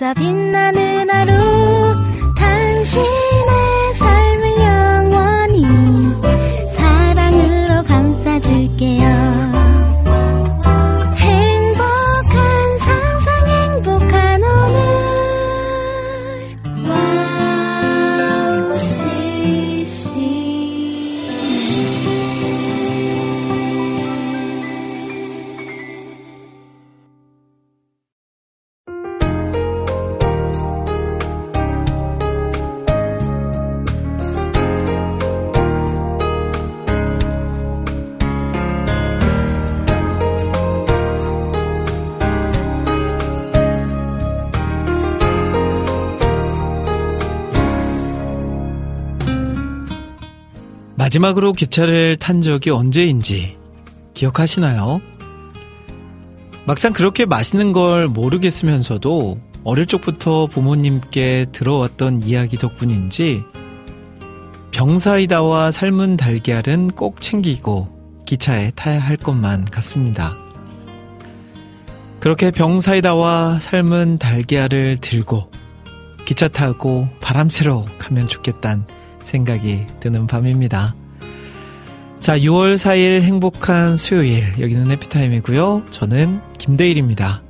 있어 빛나는 마지막으로 기차를 탄 적이 언제인지 기억하시나요? 막상 그렇게 맛있는 걸 모르겠으면서도 어릴 적부터 부모님께 들어왔던 이야기 덕분인지 병사이다와 삶은 달걀은 꼭 챙기고 기차에 타야 할 것만 같습니다. 그렇게 병사이다와 삶은 달걀을 들고 기차 타고 바람 쐬러 가면 좋겠단 생각이 드는 밤입니다. 자, 6월 4일 행복한 수요일. 여기는 해피타임이고요. 저는 김대일입니다.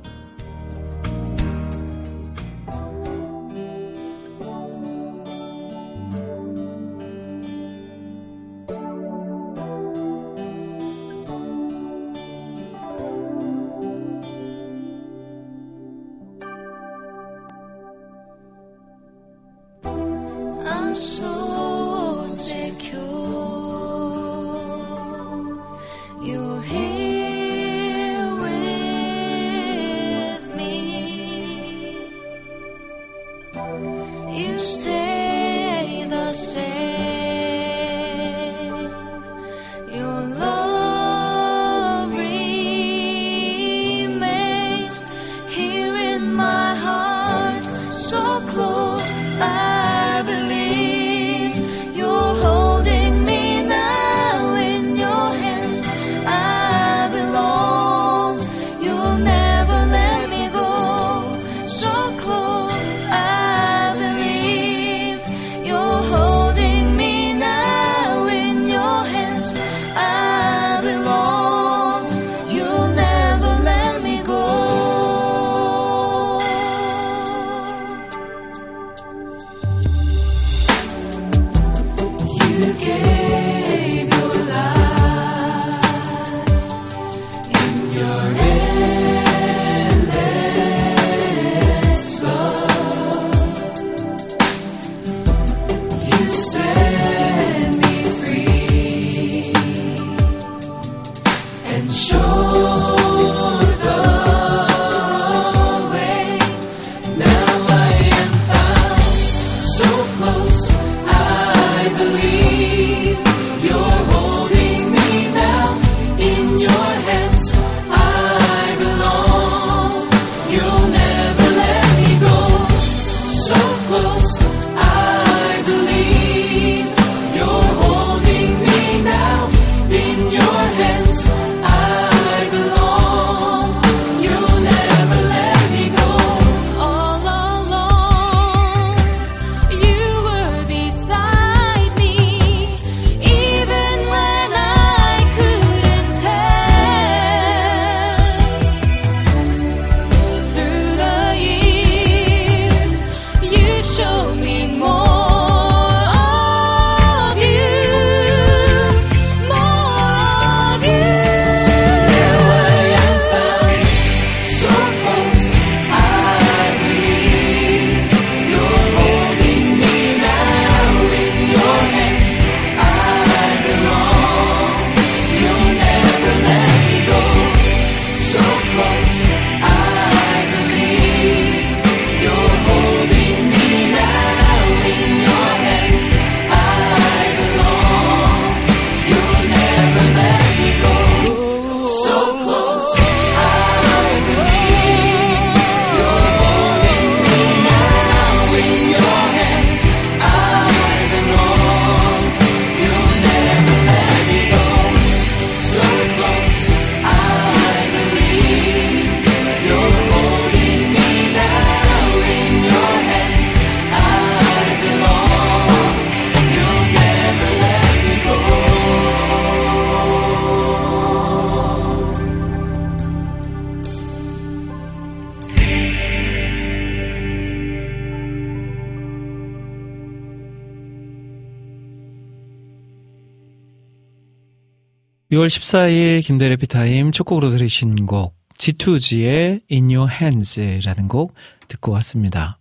6월 14일 김대래 피타임 첫 곡으로 들으신 곡 G2G의 In Your Hands라는 곡 듣고 왔습니다.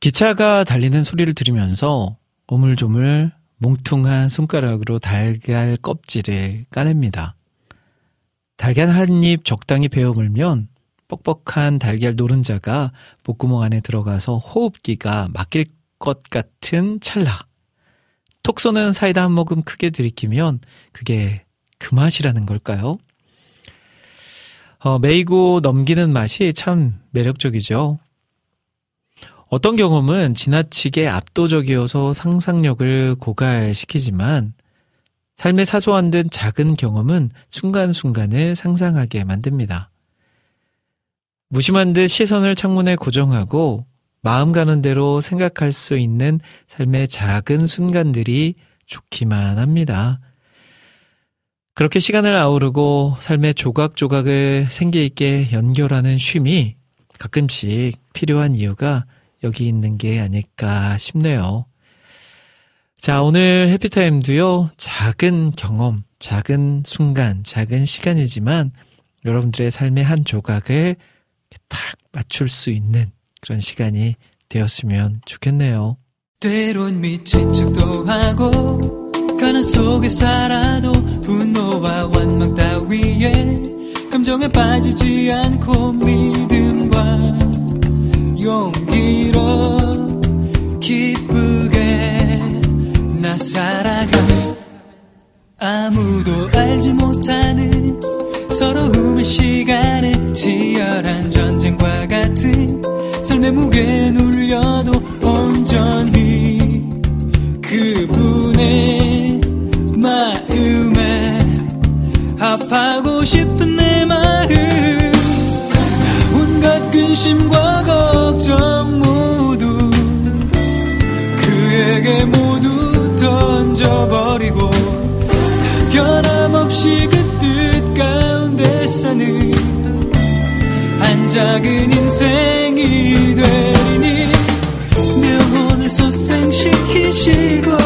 기차가 달리는 소리를 들으면서 오물조물 뭉퉁한 손가락으로 달걀 껍질을 까냅니다. 달걀 한 입 적당히 베어 물면 뻑뻑한 달걀 노른자가 목구멍 안에 들어가서 호흡기가 막힐 것 같은 찰나. 톡 쏘는 사이다 한 모금 크게 들이키면 그게 그 맛이라는 걸까요? 어, 메이고 넘기는 맛이 참 매력적이죠. 어떤 경험은 지나치게 압도적이어서 상상력을 고갈시키지만 삶의 사소한 듯 작은 경험은 순간순간을 상상하게 만듭니다. 무심한 듯 시선을 창문에 고정하고 마음 가는 대로 생각할 수 있는 삶의 작은 순간들이 좋기만 합니다. 그렇게 시간을 아우르고 삶의 조각조각을 생기 있게 연결하는 쉼이 가끔씩 필요한 이유가 여기 있는 게 아닐까 싶네요. 자, 오늘 해피타임도요, 작은 경험, 작은 순간, 작은 시간이지만 여러분들의 삶의 한 조각을 딱 맞출 수 있는 그런 시간이 되었으면 좋겠네요. 때론 미친 척도 하고 가난 속에 살아도 분노와 원망 따위에 감정에 빠지지 않고 믿음과 용기로 기쁘게 나 살아가 아무도 알지 못하는 서러움의 시간에 치열한 전쟁과 같은 삶의 무게 눌려도 온전히 작은 인생이 되니 내 영혼을 소생시키시고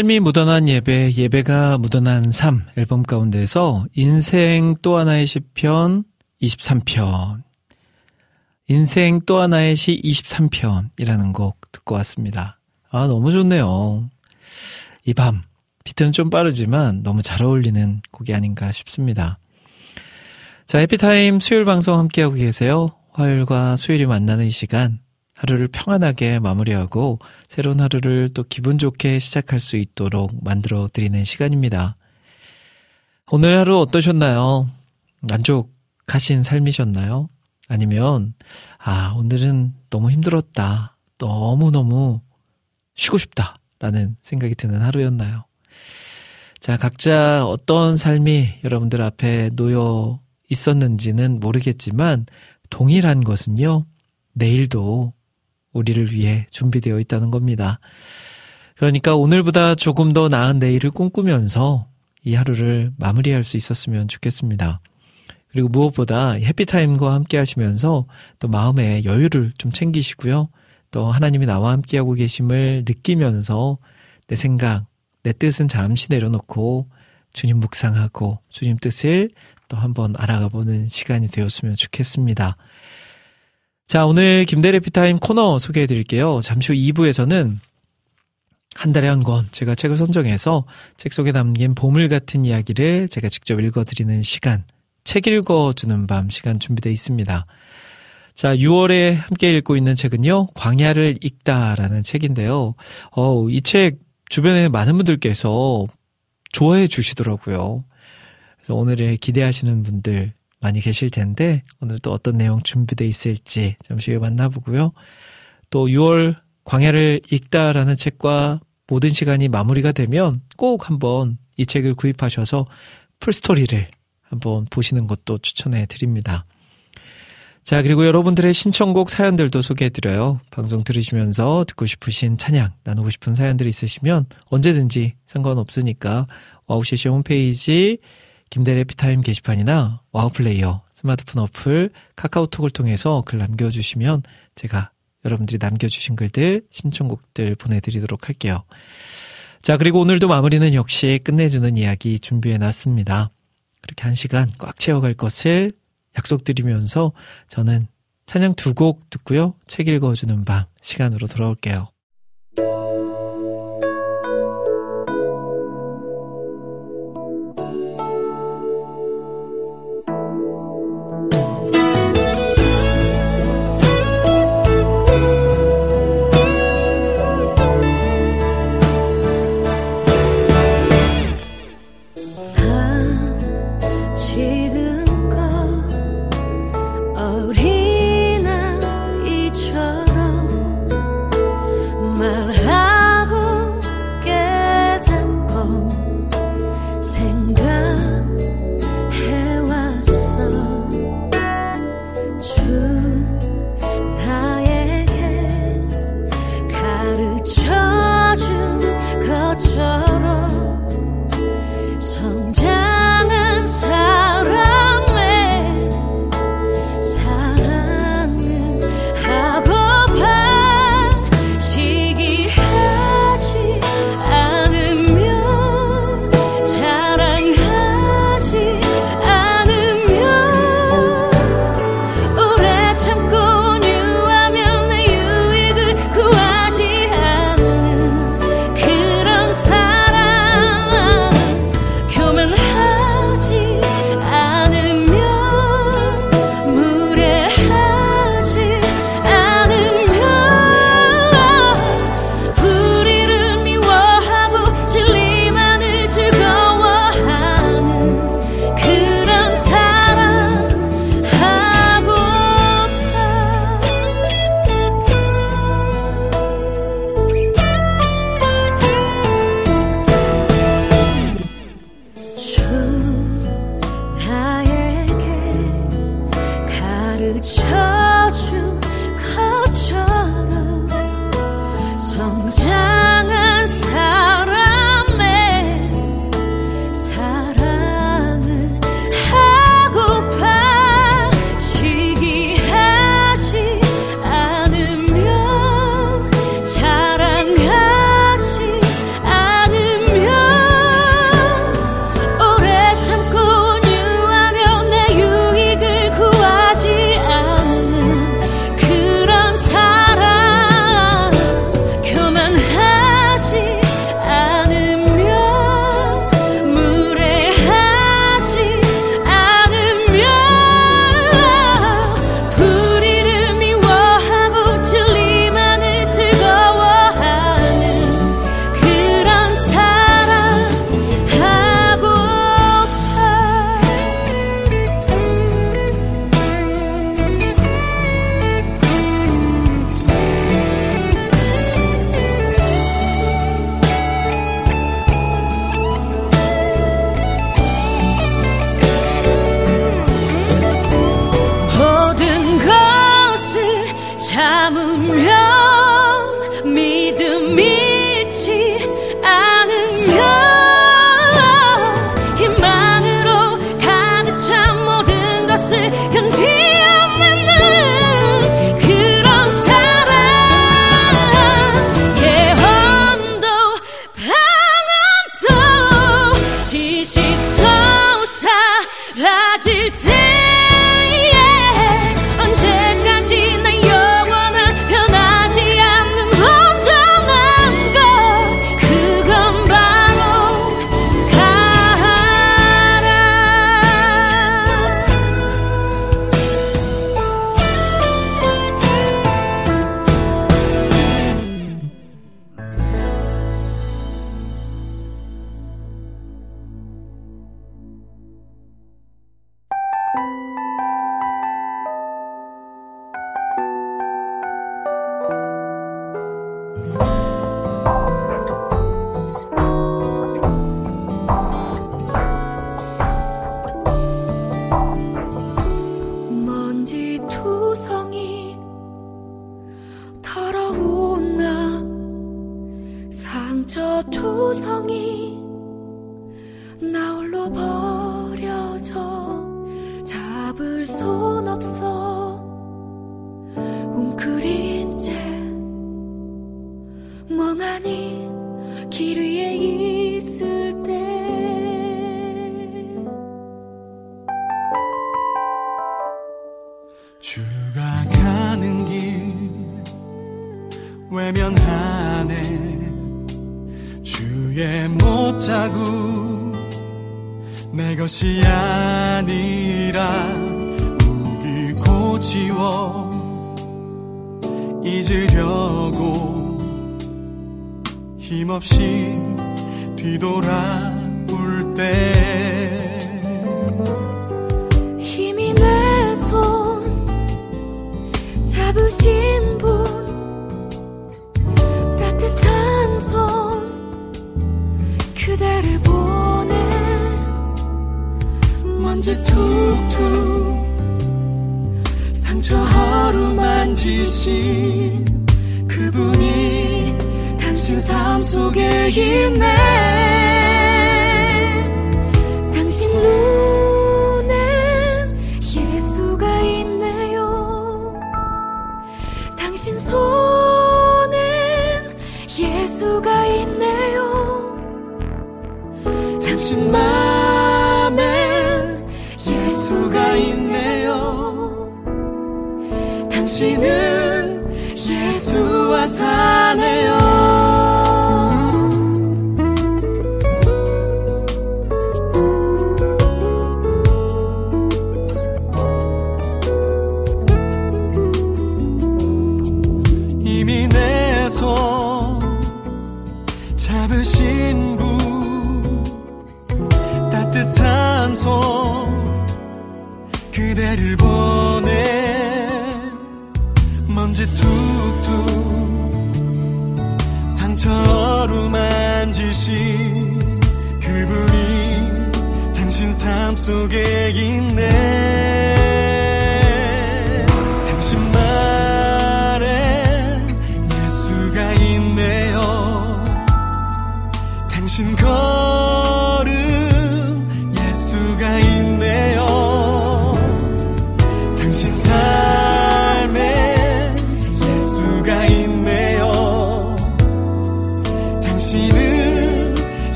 삶이 묻어난 예배, 예배가 묻어난 삶 앨범 가운데서 인생 또 하나의 시편 23편 인생 또 하나의 시 23편이라는 곡 듣고 왔습니다. 아, 너무 좋네요. 이 밤, 비트는 좀 빠르지만 너무 잘 어울리는 곡이 아닌가 싶습니다. 자, 해피타임 수요일 방송 함께하고 계세요. 화요일과 수요일이 만나는 이 시간, 하루를 평안하게 마무리하고 새로운 하루를 또 기분 좋게 시작할 수 있도록 만들어 드리는 시간입니다. 오늘 하루 어떠셨나요? 만족하신 삶이셨나요? 아니면, 아, 오늘은 너무 힘들었다. 너무너무 쉬고 싶다. 라는 생각이 드는 하루였나요? 자, 각자 어떤 삶이 여러분들 앞에 놓여 있었는지는 모르겠지만, 동일한 것은요, 내일도 우리를 위해 준비되어 있다는 겁니다. 그러니까 오늘보다 조금 더 나은 내일을 꿈꾸면서 이 하루를 마무리할 수 있었으면 좋겠습니다. 그리고 무엇보다 해피타임과 함께 하시면서 또 마음의 여유를 좀 챙기시고요. 또 하나님이 나와 함께하고 계심을 느끼면서 내 생각, 내 뜻은 잠시 내려놓고 주님 묵상하고 주님 뜻을 또 한번 알아가 보는 시간이 되었으면 좋겠습니다. 자, 오늘 김대래 피타임 코너 소개해 드릴게요. 잠시 후 2부에서는 한 달에 한 권 제가 책을 선정해서 책 속에 담긴 보물 같은 이야기를 제가 직접 읽어 드리는 시간 책 읽어 주는 밤 시간 준비되어 있습니다. 자, 6월에 함께 읽고 있는 책은요, 광야를 읽다라는 책인데요. 어, 이 책 주변에 많은 분들께서 좋아해 주시더라고요. 그래서 오늘을 기대하시는 분들 많이 계실 텐데, 오늘 또 어떤 내용 준비되어 있을지 잠시 후에 만나보고요. 또 6월 광야를 읽다라는 책과 모든 시간이 마무리가 되면 꼭 한번 이 책을 구입하셔서 풀스토리를 한번 보시는 것도 추천해 드립니다. 자, 그리고 여러분들의 신청곡 사연들도 소개해 드려요. 방송 들으시면서 듣고 싶으신 찬양, 나누고 싶은 사연들이 있으시면 언제든지 상관없으니까 와우CCM 홈페이지 김대일의 해피타임 게시판이나 와우플레이어 스마트폰 어플 카카오톡을 통해서 글 남겨주시면 제가 여러분들이 남겨주신 글들 신청곡들 보내드리도록 할게요. 자 그리고 오늘도 마무리는 역시 끝내주는 이야기 준비해놨습니다. 그렇게 한 시간 꽉 채워갈 것을 약속드리면서 저는 찬양 두 곡 듣고요. 책 읽어주는 밤 시간으로 돌아올게요. 내 것이 아니라 무기고 지워 잊으려고 힘없이 뒤돌아올 때 힘이 내 손 잡으신 분 따뜻한 손 그대를 먼지 툭툭 상처 어루만지신 그분이 당신 삶 속에 있네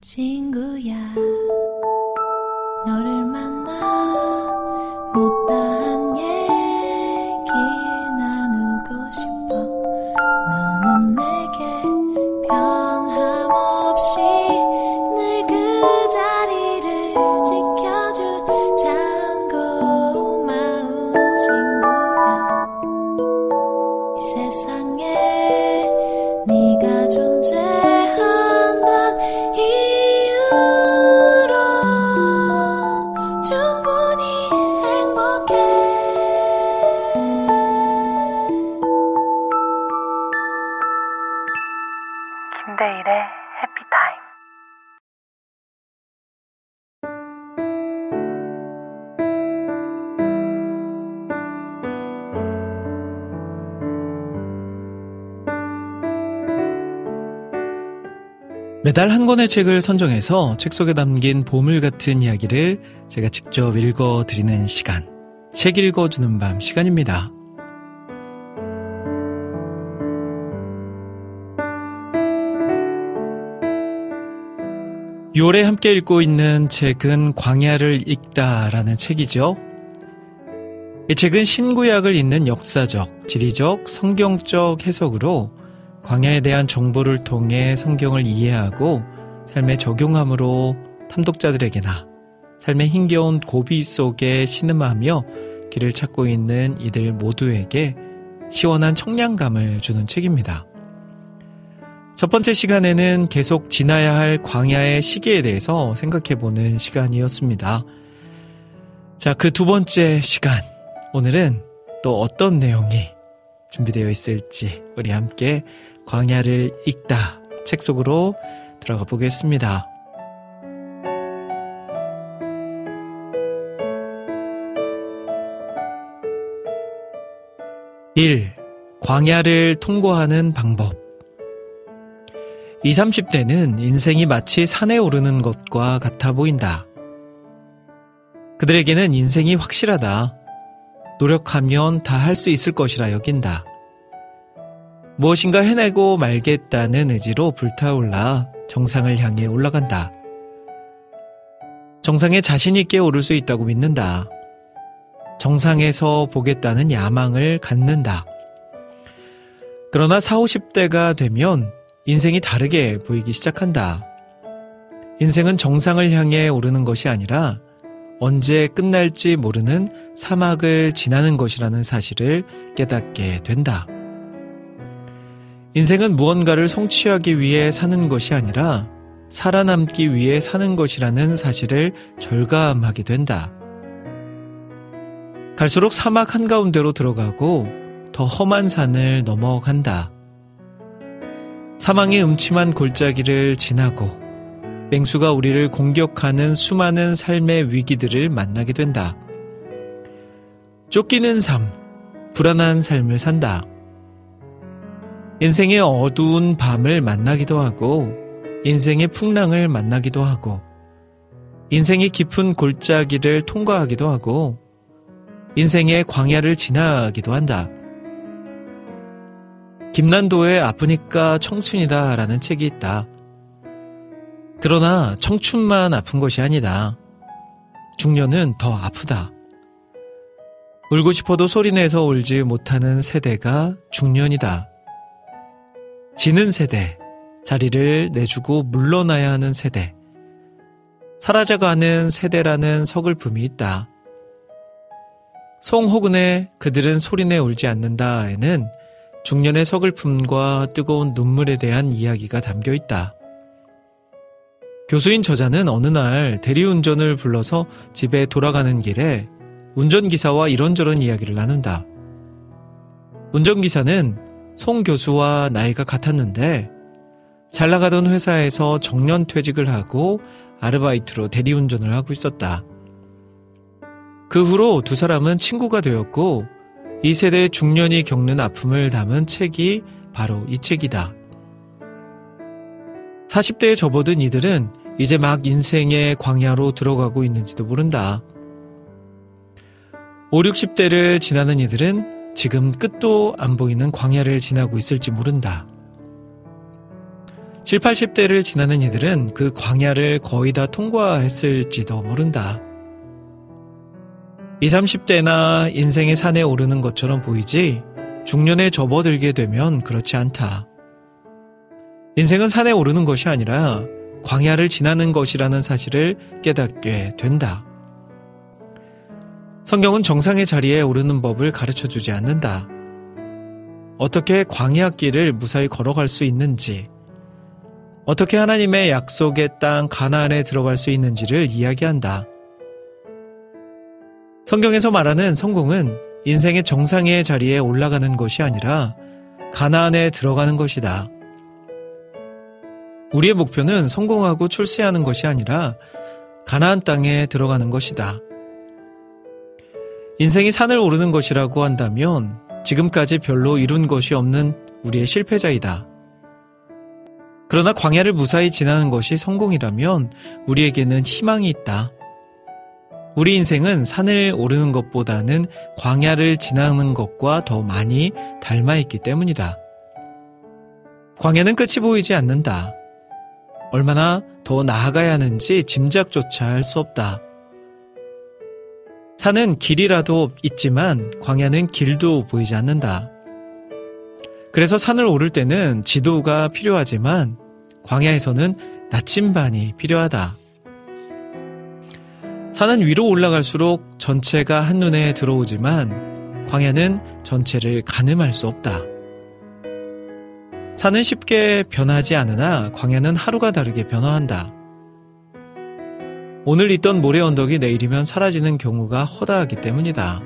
친구야 너를 만나 못 매달 한 권의 책을 선정해서 책 속에 담긴 보물 같은 이야기를 제가 직접 읽어 드리는 시간. 책 읽어주는 밤 시간입니다. 6월에 함께 읽고 있는 책은 광야를 읽다라는 책이죠. 이 책은 신구약을 잇는 역사적, 지리적, 성경적 해석으로 광야에 대한 정보를 통해 성경을 이해하고 삶에 적용함으로 탐독자들에게나 삶의 힘겨운 고비 속에 신음하며 길을 찾고 있는 이들 모두에게 시원한 청량감을 주는 책입니다. 첫 번째 시간에는 계속 지나야 할 광야의 시기에 대해서 생각해보는 시간이었습니다. 자, 그 두 번째 시간. 오늘은 또 어떤 내용이 준비되어 있을지 우리 함께 광야를 읽다 책 속으로 들어가 보겠습니다. 1. 광야를 통과하는 방법 20, 30대는 인생이 마치 산에 오르는 것과 같아 보인다. 그들에게는 인생이 확실하다. 노력하면 다 할 수 있을 것이라 여긴다. 무엇인가 해내고 말겠다는 의지로 불타올라 정상을 향해 올라간다. 정상에 자신있게 오를 수 있다고 믿는다. 정상에서 보겠다는 야망을 갖는다. 그러나 4, 50대가 되면 인생이 다르게 보이기 시작한다. 인생은 정상을 향해 오르는 것이 아니라 언제 끝날지 모르는 사막을 지나는 것이라는 사실을 깨닫게 된다. 인생은 무언가를 성취하기 위해 사는 것이 아니라 살아남기 위해 사는 것이라는 사실을 절감하게 된다. 갈수록 사막 한가운데로 들어가고 더 험한 산을 넘어간다. 사망의 음침한 골짜기를 지나고 맹수가 우리를 공격하는 수많은 삶의 위기들을 만나게 된다. 쫓기는 삶, 불안한 삶을 산다. 인생의 어두운 밤을 만나기도 하고, 인생의 풍랑을 만나기도 하고, 인생의 깊은 골짜기를 통과하기도 하고, 인생의 광야를 지나기도 한다. 김난도의 아프니까 청춘이다 라는 책이 있다. 그러나 청춘만 아픈 것이 아니다. 중년은 더 아프다. 울고 싶어도 소리내서 울지 못하는 세대가 중년이다. 지는 세대, 자리를 내주고 물러나야 하는 세대, 사라져가는 세대라는 서글픔이 있다. 송호근의 그들은 소리내 울지 않는다에는 중년의 서글픔과 뜨거운 눈물에 대한 이야기가 담겨 있다. 교수인 저자는 어느 날 대리운전을 불러서 집에 돌아가는 길에 운전기사와 이런저런 이야기를 나눈다. 운전기사는 송 교수와 나이가 같았는데 잘 나가던 회사에서 정년 퇴직을 하고 아르바이트로 대리운전을 하고 있었다. 그 후로 두 사람은 친구가 되었고 이 세대 중년이 겪는 아픔을 담은 책이 바로 이 책이다. 40대에 접어든 이들은 이제 막 인생의 광야로 들어가고 있는지도 모른다. 5, 60대를 지나는 이들은 지금 끝도 안 보이는 광야를 지나고 있을지 모른다. 7, 80대를 지나는 이들은 그 광야를 거의 다 통과했을지도 모른다. 20, 30대나 인생의 산에 오르는 것처럼 보이지 중년에 접어들게 되면 그렇지 않다. 인생은 산에 오르는 것이 아니라 광야를 지나는 것이라는 사실을 깨닫게 된다. 성경은 정상의 자리에 오르는 법을 가르쳐 주지 않는다. 어떻게 광야길을 무사히 걸어갈 수 있는지, 어떻게 하나님의 약속의 땅 가나안에 들어갈 수 있는지를 이야기한다. 성경에서 말하는 성공은 인생의 정상의 자리에 올라가는 것이 아니라 가나안에 들어가는 것이다. 우리의 목표는 성공하고 출세하는 것이 아니라 가나안 땅에 들어가는 것이다. 인생이 산을 오르는 것이라고 한다면 지금까지 별로 이룬 것이 없는 우리의 실패자이다. 그러나 광야를 무사히 지나는 것이 성공이라면 우리에게는 희망이 있다. 우리 인생은 산을 오르는 것보다는 광야를 지나는 것과 더 많이 닮아 있기 때문이다. 광야는 끝이 보이지 않는다. 얼마나 더 나아가야 하는지 짐작조차 할 수 없다. 산은 길이라도 있지만 광야는 길도 보이지 않는다. 그래서 산을 오를 때는 지도가 필요하지만 광야에서는 나침반이 필요하다. 산은 위로 올라갈수록 전체가 한눈에 들어오지만 광야는 전체를 가늠할 수 없다. 산은 쉽게 변하지 않으나 광야는 하루가 다르게 변화한다. 오늘 있던 모래 언덕이 내일이면 사라지는 경우가 허다하기 때문이다.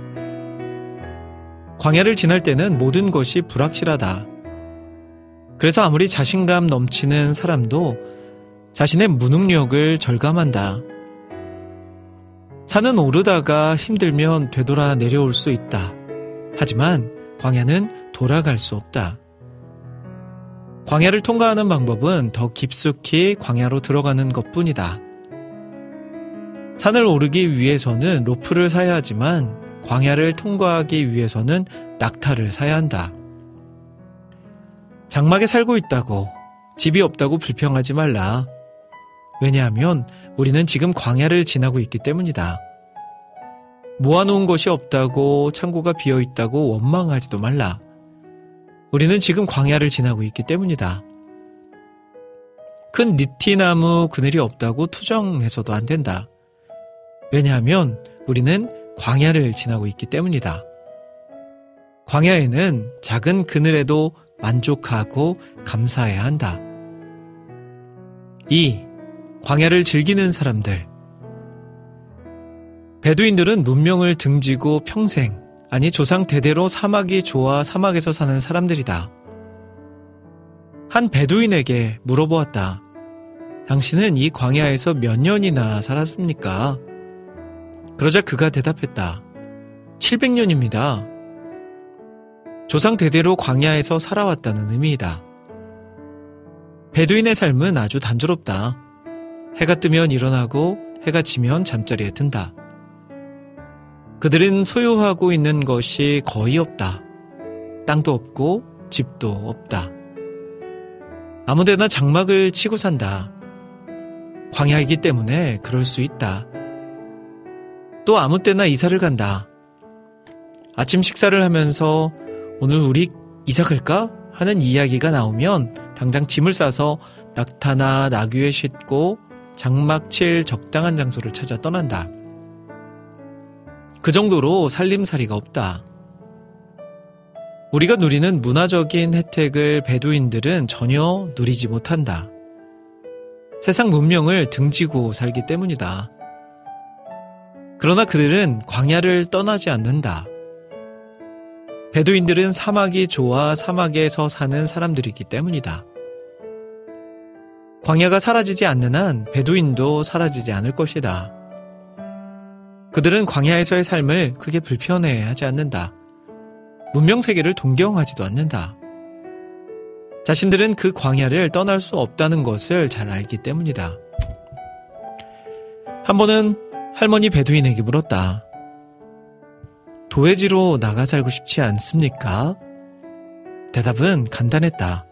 광야를 지날 때는 모든 것이 불확실하다. 그래서 아무리 자신감 넘치는 사람도 자신의 무능력을 절감한다. 산은 오르다가 힘들면 되돌아 내려올 수 있다. 하지만 광야는 돌아갈 수 없다. 광야를 통과하는 방법은 더 깊숙이 광야로 들어가는 것 뿐이다. 산을 오르기 위해서는 로프를 사야 하지만 광야를 통과하기 위해서는 낙타를 사야 한다. 장막에 살고 있다고 집이 없다고 불평하지 말라. 왜냐하면 우리는 지금 광야를 지나고 있기 때문이다. 모아놓은 것이 없다고 창고가 비어 있다고 원망하지도 말라. 우리는 지금 광야를 지나고 있기 때문이다. 큰 니티나무 그늘이 없다고 투정해서도 안 된다. 왜냐하면 우리는 광야를 지나고 있기 때문이다. 광야에는 작은 그늘에도 만족하고 감사해야 한다. 2. 광야를 즐기는 사람들. 베두인들은 문명을 등지고 평생, 아니 조상 대대로 사막이 좋아 사막에서 사는 사람들이다. 한 베두인에게 물어보았다. 당신은 이 광야에서 몇 년이나 살았습니까? 그러자 그가 대답했다. 700년입니다. 조상 대대로 광야에서 살아왔다는 의미이다. 베두인의 삶은 아주 단조롭다. 해가 뜨면 일어나고 해가 지면 잠자리에 든다. 그들은 소유하고 있는 것이 거의 없다. 땅도 없고 집도 없다. 아무데나 장막을 치고 산다. 광야이기 때문에 그럴 수 있다. 또 아무 때나 이사를 간다. 아침 식사를 하면서 오늘 우리 이사 갈까? 하는 이야기가 나오면 당장 짐을 싸서 낙타나 나귀에 싣고 장막 칠 적당한 장소를 찾아 떠난다. 그 정도로 살림살이가 없다. 우리가 누리는 문화적인 혜택을 베두인들은 전혀 누리지 못한다. 세상 문명을 등지고 살기 때문이다. 그러나 그들은 광야를 떠나지 않는다. 베두인들은 사막이 좋아 사막에서 사는 사람들이기 때문이다. 광야가 사라지지 않는 한 베두인도 사라지지 않을 것이다. 그들은 광야에서의 삶을 크게 불편해 하지 않는다. 문명 세계를 동경하지도 않는다. 자신들은 그 광야를 떠날 수 없다는 것을 잘 알기 때문이다. 한 번은 할머니 베두인에게 물었다. 도해지로 나가 살고 싶지 않습니까? 대답은 간단했다.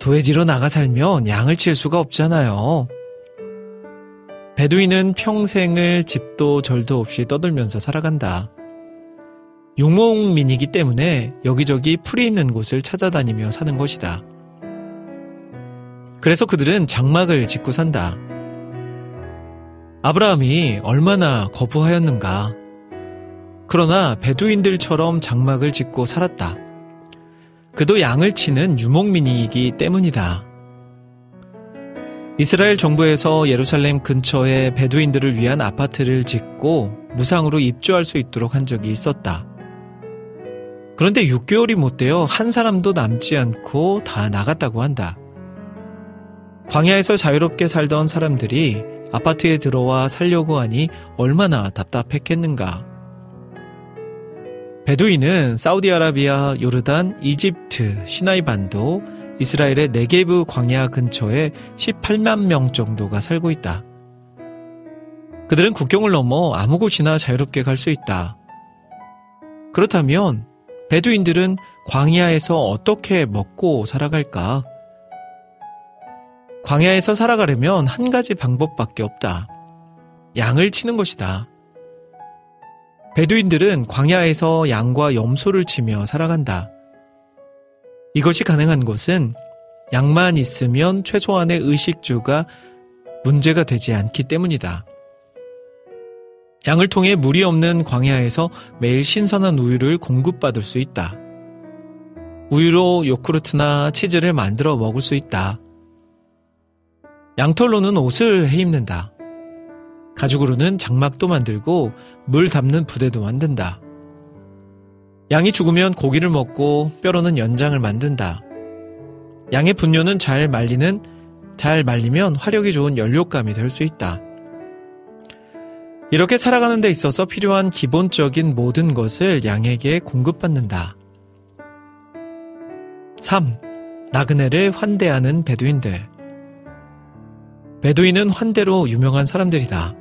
도해지로 나가 살면 양을 칠 수가 없잖아요. 베두인은 평생을 집도 절도 없이 떠들면서 살아간다. 육목민이기 때문에 여기저기 풀이 있는 곳을 찾아다니며 사는 것이다. 그래서 그들은 장막을 짓고 산다. 아브라함이 얼마나 거부하였는가. 그러나 베두인들처럼 장막을 짓고 살았다. 그도 양을 치는 유목민이기 때문이다. 이스라엘 정부에서 예루살렘 근처에 베두인들을 위한 아파트를 짓고 무상으로 입주할 수 있도록 한 적이 있었다. 그런데 6개월이 못 되어 한 사람도 남지 않고 다 나갔다고 한다. 광야에서 자유롭게 살던 사람들이 아파트에 들어와 살려고 하니 얼마나 답답했겠는가. 베두인은 사우디아라비아, 요르단, 이집트, 시나이 반도, 이스라엘의 네게브 광야 근처에 18만 명 정도가 살고 있다. 그들은 국경을 넘어 아무 곳이나 자유롭게 갈 수 있다. 그렇다면 베두인들은 광야에서 어떻게 먹고 살아갈까? 광야에서 살아가려면 한 가지 방법밖에 없다. 양을 치는 것이다. 베두인들은 광야에서 양과 염소를 치며 살아간다. 이것이 가능한 것은 양만 있으면 최소한의 의식주가 문제가 되지 않기 때문이다. 양을 통해 물이 없는 광야에서 매일 신선한 우유를 공급받을 수 있다. 우유로 요크루트나 치즈를 만들어 먹을 수 있다. 양털로는 옷을 해 입는다. 가죽으로는 장막도 만들고 물 담는 부대도 만든다. 양이 죽으면 고기를 먹고 뼈로는 연장을 만든다. 양의 분뇨는 잘 말리는 잘 말리면 화력이 좋은 연료감이 될 수 있다. 이렇게 살아가는 데 있어서 필요한 기본적인 모든 것을 양에게 공급받는다. 3. 나그네를 환대하는 베두인들. 베두인은 환대로 유명한 사람들이다.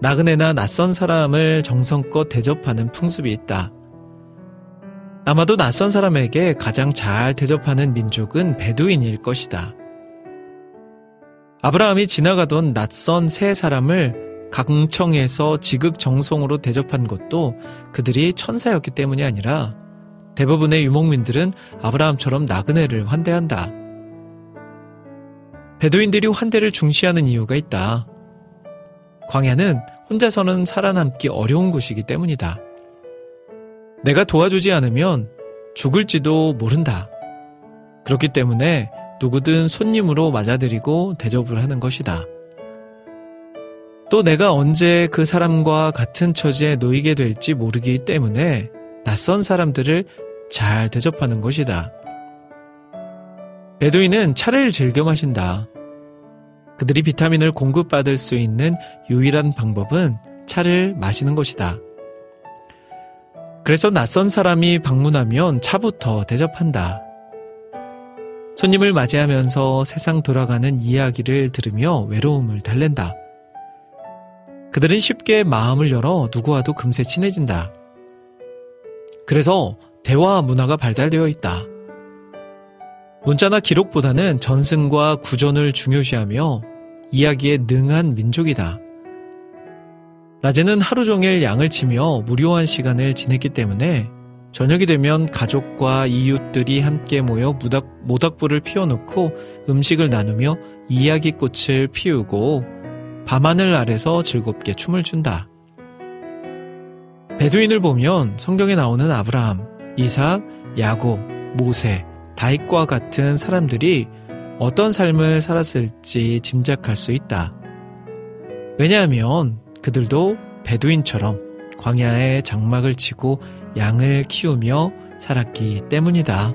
나그네나 낯선 사람을 정성껏 대접하는 풍습이 있다. 아마도 낯선 사람에게 가장 잘 대접하는 민족은 베두인일 것이다. 아브라함이 지나가던 낯선 세 사람을 강청에서 지극정성으로 대접한 것도 그들이 천사였기 때문이 아니라 대부분의 유목민들은 아브라함처럼 나그네를 환대한다. 베두인들이 환대를 중시하는 이유가 있다. 광야는 혼자서는 살아남기 어려운 곳이기 때문이다. 내가 도와주지 않으면 죽을지도 모른다. 그렇기 때문에 누구든 손님으로 맞아들이고 대접을 하는 것이다. 또 내가 언제 그 사람과 같은 처지에 놓이게 될지 모르기 때문에 낯선 사람들을 잘 대접하는 것이다. 베두인은 차를 즐겨 마신다. 그들이 비타민을 공급받을 수 있는 유일한 방법은 차를 마시는 것이다. 그래서 낯선 사람이 방문하면 차부터 대접한다. 손님을 맞이하면서 세상 돌아가는 이야기를 들으며 외로움을 달랜다. 그들은 쉽게 마음을 열어 누구와도 금세 친해진다. 그래서 대화 문화가 발달되어 있다. 문자나 기록보다는 전승과 구전을 중요시하며 이야기에 능한 민족이다. 낮에는 하루 종일 양을 치며 무료한 시간을 지냈기 때문에 저녁이 되면 가족과 이웃들이 함께 모여 모닥, 모닥불을 피워놓고 음식을 나누며 이야기꽃을 피우고 밤하늘 아래서 즐겁게 춤을 춘다. 베두인을 보면 성경에 나오는 아브라함, 이삭, 야곱, 모세, 다윗과 같은 사람들이 어떤 삶을 살았을지 짐작할 수 있다. 왜냐하면 그들도 베두인처럼 광야에 장막을 치고 양을 키우며 살았기 때문이다.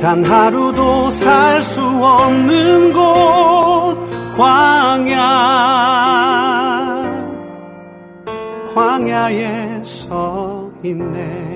단 하루도 살 수 없는 곳 광야. 광야에 서 있네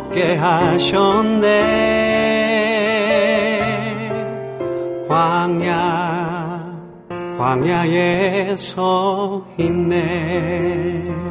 게 하셨네. 광야 광야에 서 있네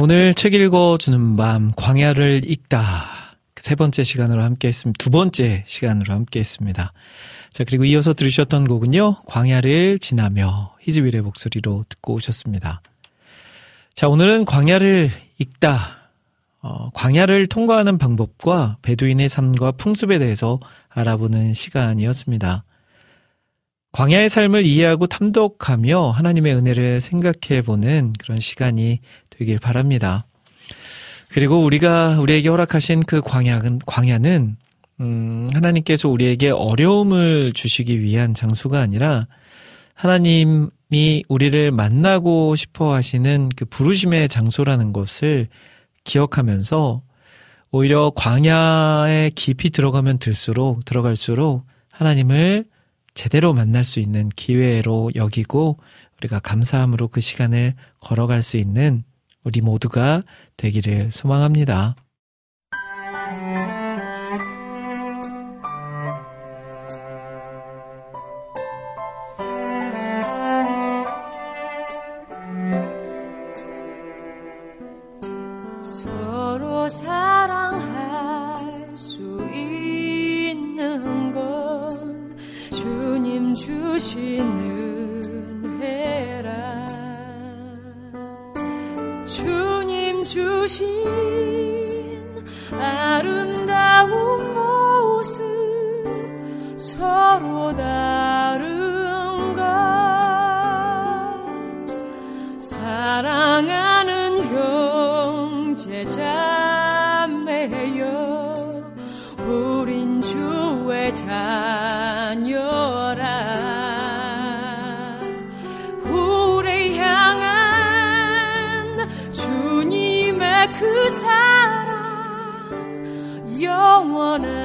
오늘 책 읽어주는 밤, 광야를 읽다. 세 번째 시간으로 함께 했습니다. 두 번째 시간으로 함께 했습니다. 자, 그리고 이어서 들으셨던 곡은요, 광야를 지나며 히즈윌의 목소리로 듣고 오셨습니다. 자, 오늘은 광야를 읽다. 어, 광야를 통과하는 방법과 베두인의 삶과 풍습에 대해서 알아보는 시간이었습니다. 광야의 삶을 이해하고 탐독하며 하나님의 은혜를 생각해 보는 그런 시간이 되길 바랍니다. 그리고 우리가 우리에게 허락하신 그 광야는 광야는 음, 하나님께서 우리에게 어려움을 주시기 위한 장소가 아니라 하나님이 우리를 만나고 싶어 하시는 그 부르심의 장소라는 것을 기억하면서 오히려 광야에 깊이 들어가면 들수록 들어갈수록 하나님을 제대로 만날 수 있는 기회로 여기고 우리가 감사함으로 그 시간을 걸어갈 수 있는 우리 모두가 되기를 소망합니다. 주의 자녀라. 우리 향한 주님의 그 사랑 영원함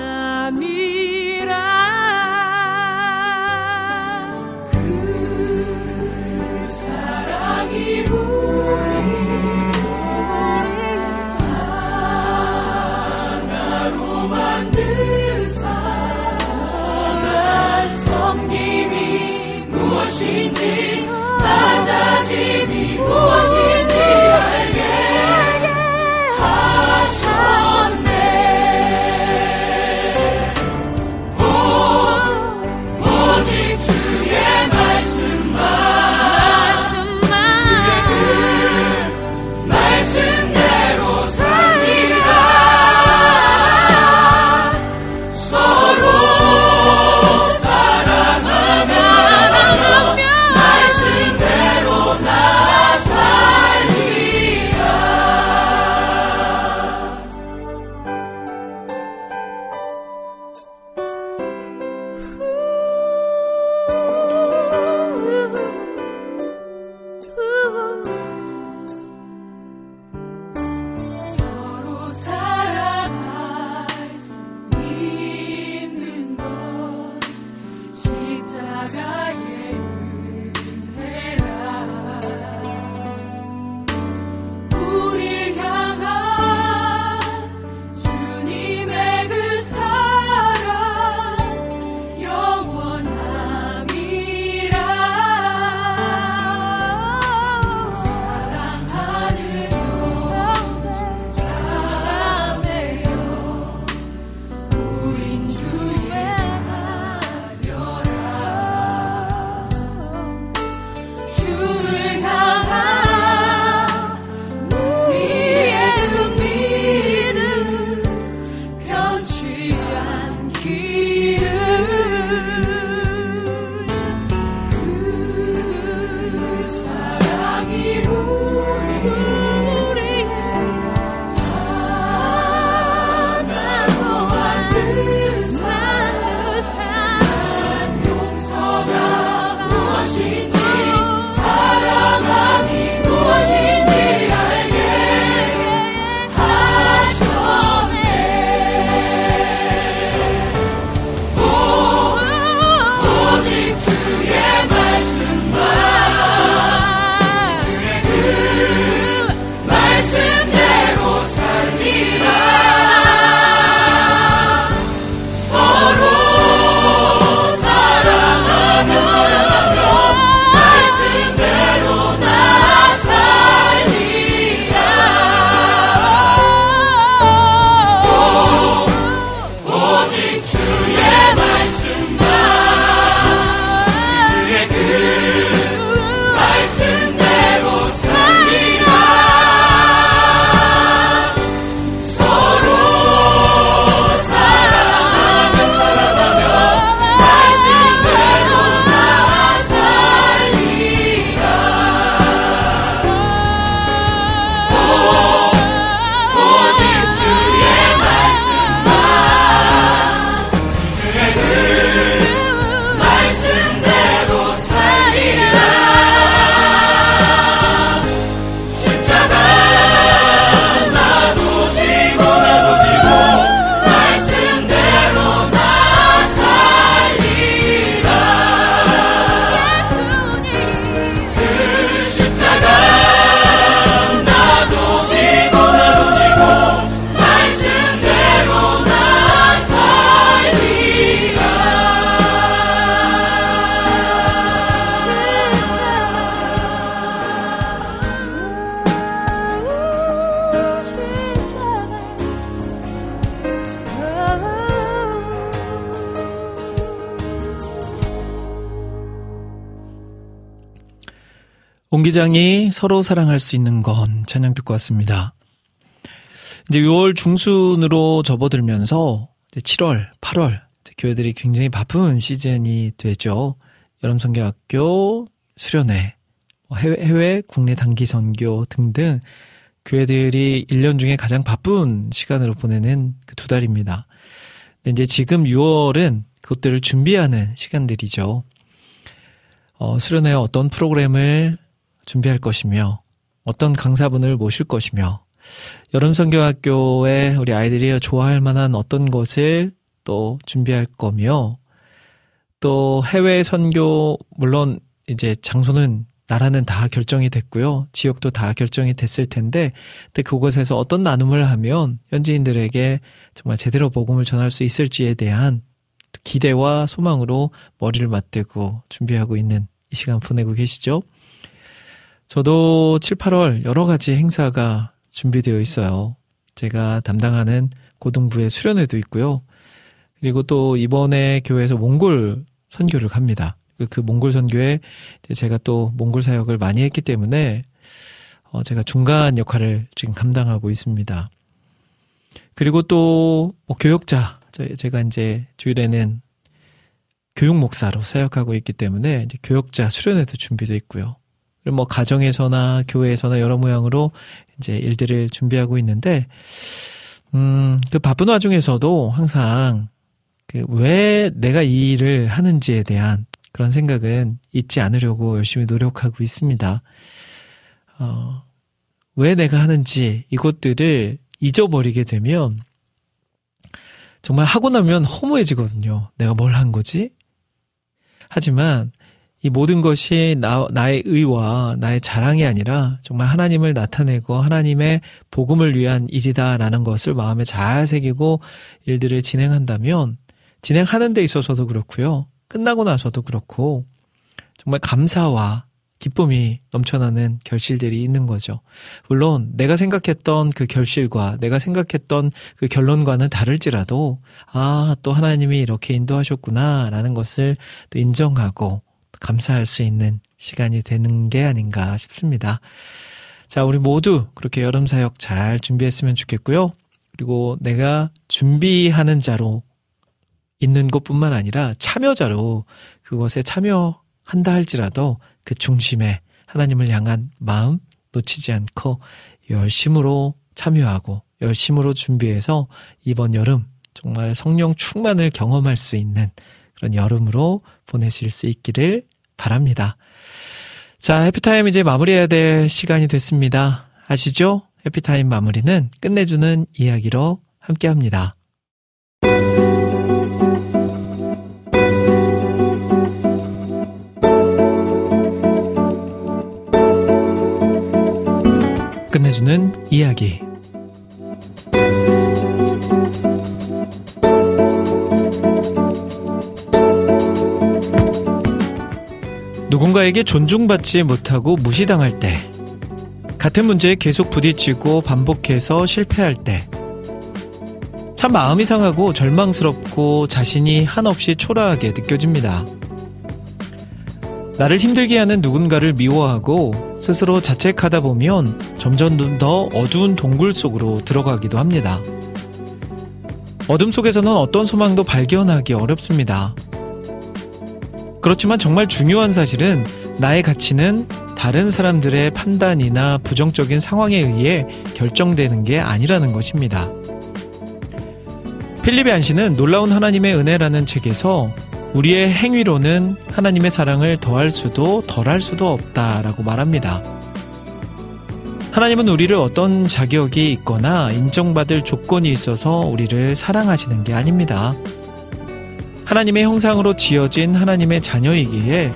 낮아짐 옹 기장이 서로 사랑할 수 있는 건 찬양 듣고 왔습니다. 이제 6월 중순으로 접어들면서 7월, 8월 교회들이 굉장히 바쁜 시즌이 되죠. 여름 성교학교 수련회, 뭐 해외, 해외, 국내 단기 선교 등등 교회들이 1년 중에 가장 바쁜 시간으로 보내는 그 두 달입니다. 근데 이제 지금 6월은 그것들을 준비하는 시간들이죠. 어, 수련회 어떤 프로그램을 준비할 것이며 어떤 강사분을 모실 것이며 여름 성교학교에 우리 아이들이 좋아할 만한 어떤 것을 또 준비할 거며 또 해외 선교 물론 이제 장소는 나라는 다 결정이 됐고요. 지역도 다 결정이 됐을 텐데 근데 그곳에서 어떤 나눔을 하면 현지인들에게 정말 제대로 복음을 전할 수 있을지에 대한 기대와 소망으로 머리를 맞대고 준비하고 있는 이 시간 보내고 계시죠? 저도 7, 8월 여러 가지 행사가 준비되어 있어요. 제가 담당하는 고등부의 수련회도 있고요. 그리고 또 이번에 교회에서 몽골 선교를 갑니다. 그 몽골 선교에 제가 또 몽골 사역을 많이 했기 때문에 어 제가 중간 역할을 지금 감당하고 있습니다. 그리고 또 뭐 교역자 제가 이제 주일에는 교육 목사로 사역하고 있기 때문에 교역자 수련회도 준비되어 있고요. 뭐 가정에서나 교회에서나 여러 모양으로 이제 일들을 준비하고 있는데 음, 그 바쁜 와중에서도 항상 그 왜 내가 이 일을 하는지에 대한 그런 생각은 잊지 않으려고 열심히 노력하고 있습니다. 어, 왜 내가 하는지 이것들을 잊어버리게 되면 정말 하고 나면 허무해지거든요. 내가 뭘 한 거지? 하지만 이 모든 것이 나, 나의 의와 나의 자랑이 아니라 정말 하나님을 나타내고 하나님의 복음을 위한 일이다라는 것을 마음에 잘 새기고 일들을 진행한다면 진행하는 데 있어서도 그렇고요. 끝나고 나서도 그렇고 정말 감사와 기쁨이 넘쳐나는 결실들이 있는 거죠. 물론 내가 생각했던 그 결실과 내가 생각했던 그 결론과는 다를지라도 아, 또 하나님이 이렇게 인도하셨구나라는 것을 또 인정하고 감사할 수 있는 시간이 되는 게 아닌가 싶습니다. 자, 우리 모두 그렇게 여름 사역 잘 준비했으면 좋겠고요. 그리고 내가 준비하는 자로 있는 것뿐만 아니라 참여자로 그것에 참여한다 할지라도 그 중심에 하나님을 향한 마음 놓치지 않고 열심으로 참여하고 열심으로 준비해서 이번 여름 정말 성령 충만을 경험할 수 있는 그런 여름으로 보내실 수 있기를 바랍니다. 자, 해피타임 이제 마무리해야 될 시간이 됐습니다. 아시죠? 해피타임 마무리는 끝내주는 이야기로 함께 합니다. 끝내주는 이야기. 누군가에게 존중받지 못하고 무시당할 때, 같은 문제에 계속 부딪히고 반복해서 실패할 때, 참 마음이 상하고 절망스럽고 자신이 한없이 초라하게 느껴집니다. 나를 힘들게 하는 누군가를 미워하고 스스로 자책하다 보면 점점 더 어두운 동굴 속으로 들어가기도 합니다. 어둠 속에서는 어떤 소망도 발견하기 어렵습니다. 그렇지만 정말 중요한 사실은 나의 가치는 다른 사람들의 판단이나 부정적인 상황에 의해 결정되는 게 아니라는 것입니다. 필립의 안시는 놀라운 하나님의 은혜라는 책에서 우리의 행위로는 하나님의 사랑을 더할 수도 덜할 수도 없다라고 말합니다. 하나님은 우리를 어떤 자격이 있거나 인정받을 조건이 있어서 우리를 사랑하시는 게 아닙니다. 하나님의 형상으로 지어진 하나님의 자녀이기에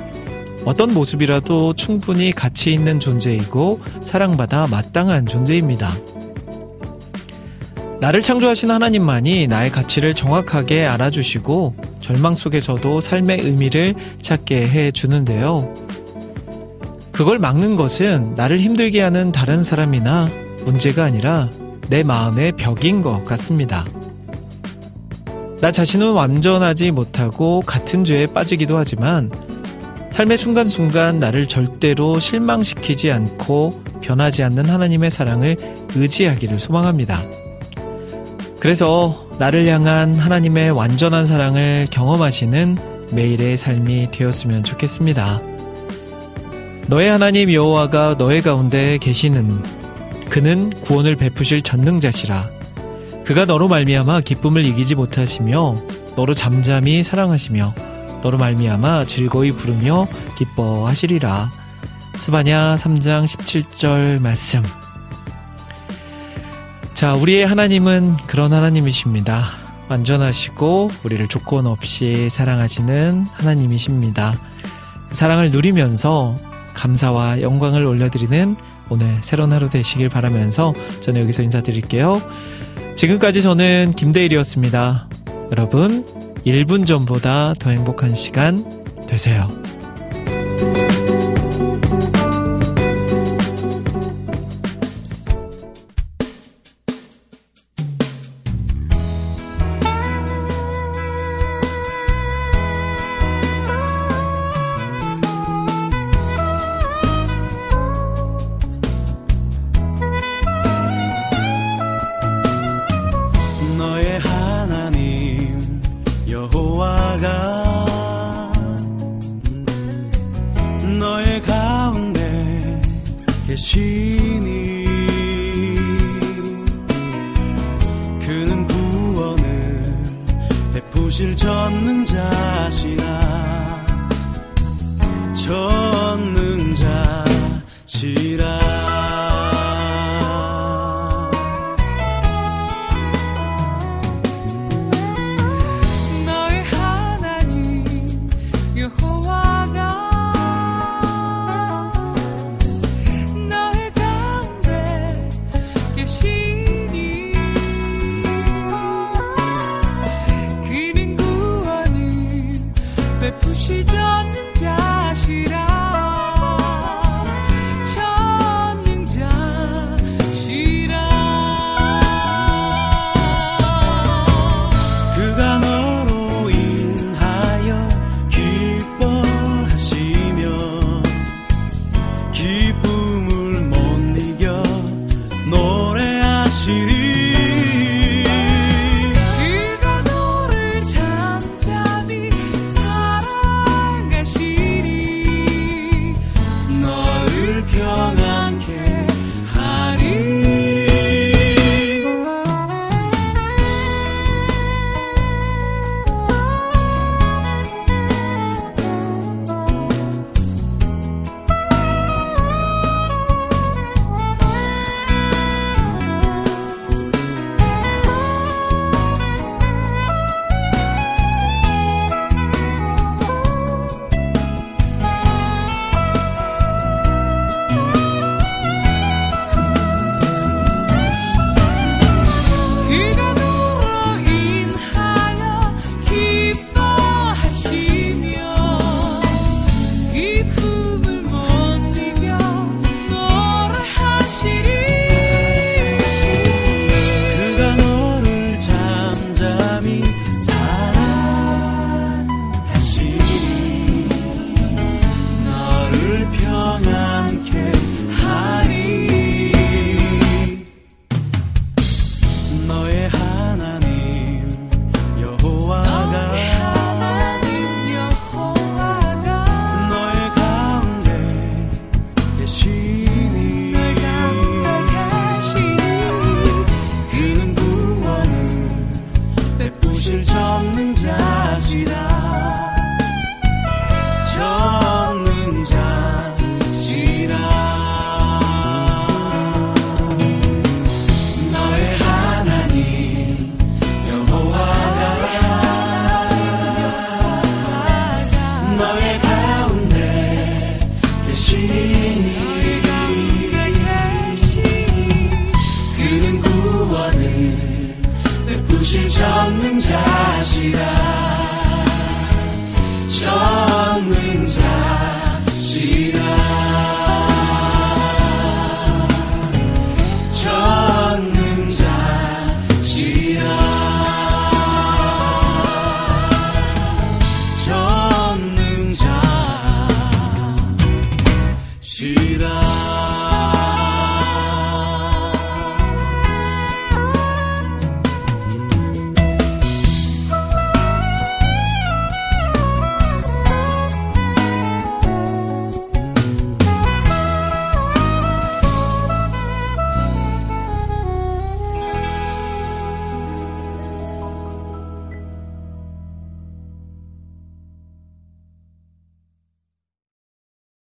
어떤 모습이라도 충분히 가치 있는 존재이고 사랑받아 마땅한 존재입니다. 나를 창조하신 하나님만이 나의 가치를 정확하게 알아주시고 절망 속에서도 삶의 의미를 찾게 해 주는데요. 그걸 막는 것은 나를 힘들게 하는 다른 사람이나 문제가 아니라 내 마음의 벽인 것 같습니다. 나 자신은 완전하지 못하고 같은 죄에 빠지기도 하지만 삶의 순간순간 나를 절대로 실망시키지 않고 변하지 않는 하나님의 사랑을 의지하기를 소망합니다. 그래서 나를 향한 하나님의 완전한 사랑을 경험하시는 매일의 삶이 되었으면 좋겠습니다. 너의 하나님 여호와가 너의 가운데 계시는 그는 구원을 베푸실 전능자시라. 그가 너로 말미암아 기쁨을 이기지 못하시며 너로 잠잠히 사랑하시며 너로 말미암아 즐거이 부르며 기뻐하시리라. 스바냐 3장 17절 말씀. 자, 우리의 하나님은 그런 하나님이십니다. 완전하시고 우리를 조건 없이 사랑하시는 하나님이십니다. 사랑을 누리면서 감사와 영광을 올려드리는 오늘 새로운 하루 되시길 바라면서 저는 여기서 인사드릴게요. 지금까지 저는 김대일이었습니다. 여러분, 1분 전보다 더 행복한 시간 되세요.